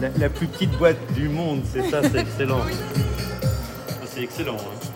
la plus petite boîte du monde, c'est ça, c'est excellent. Ah, c'est excellent. Hein.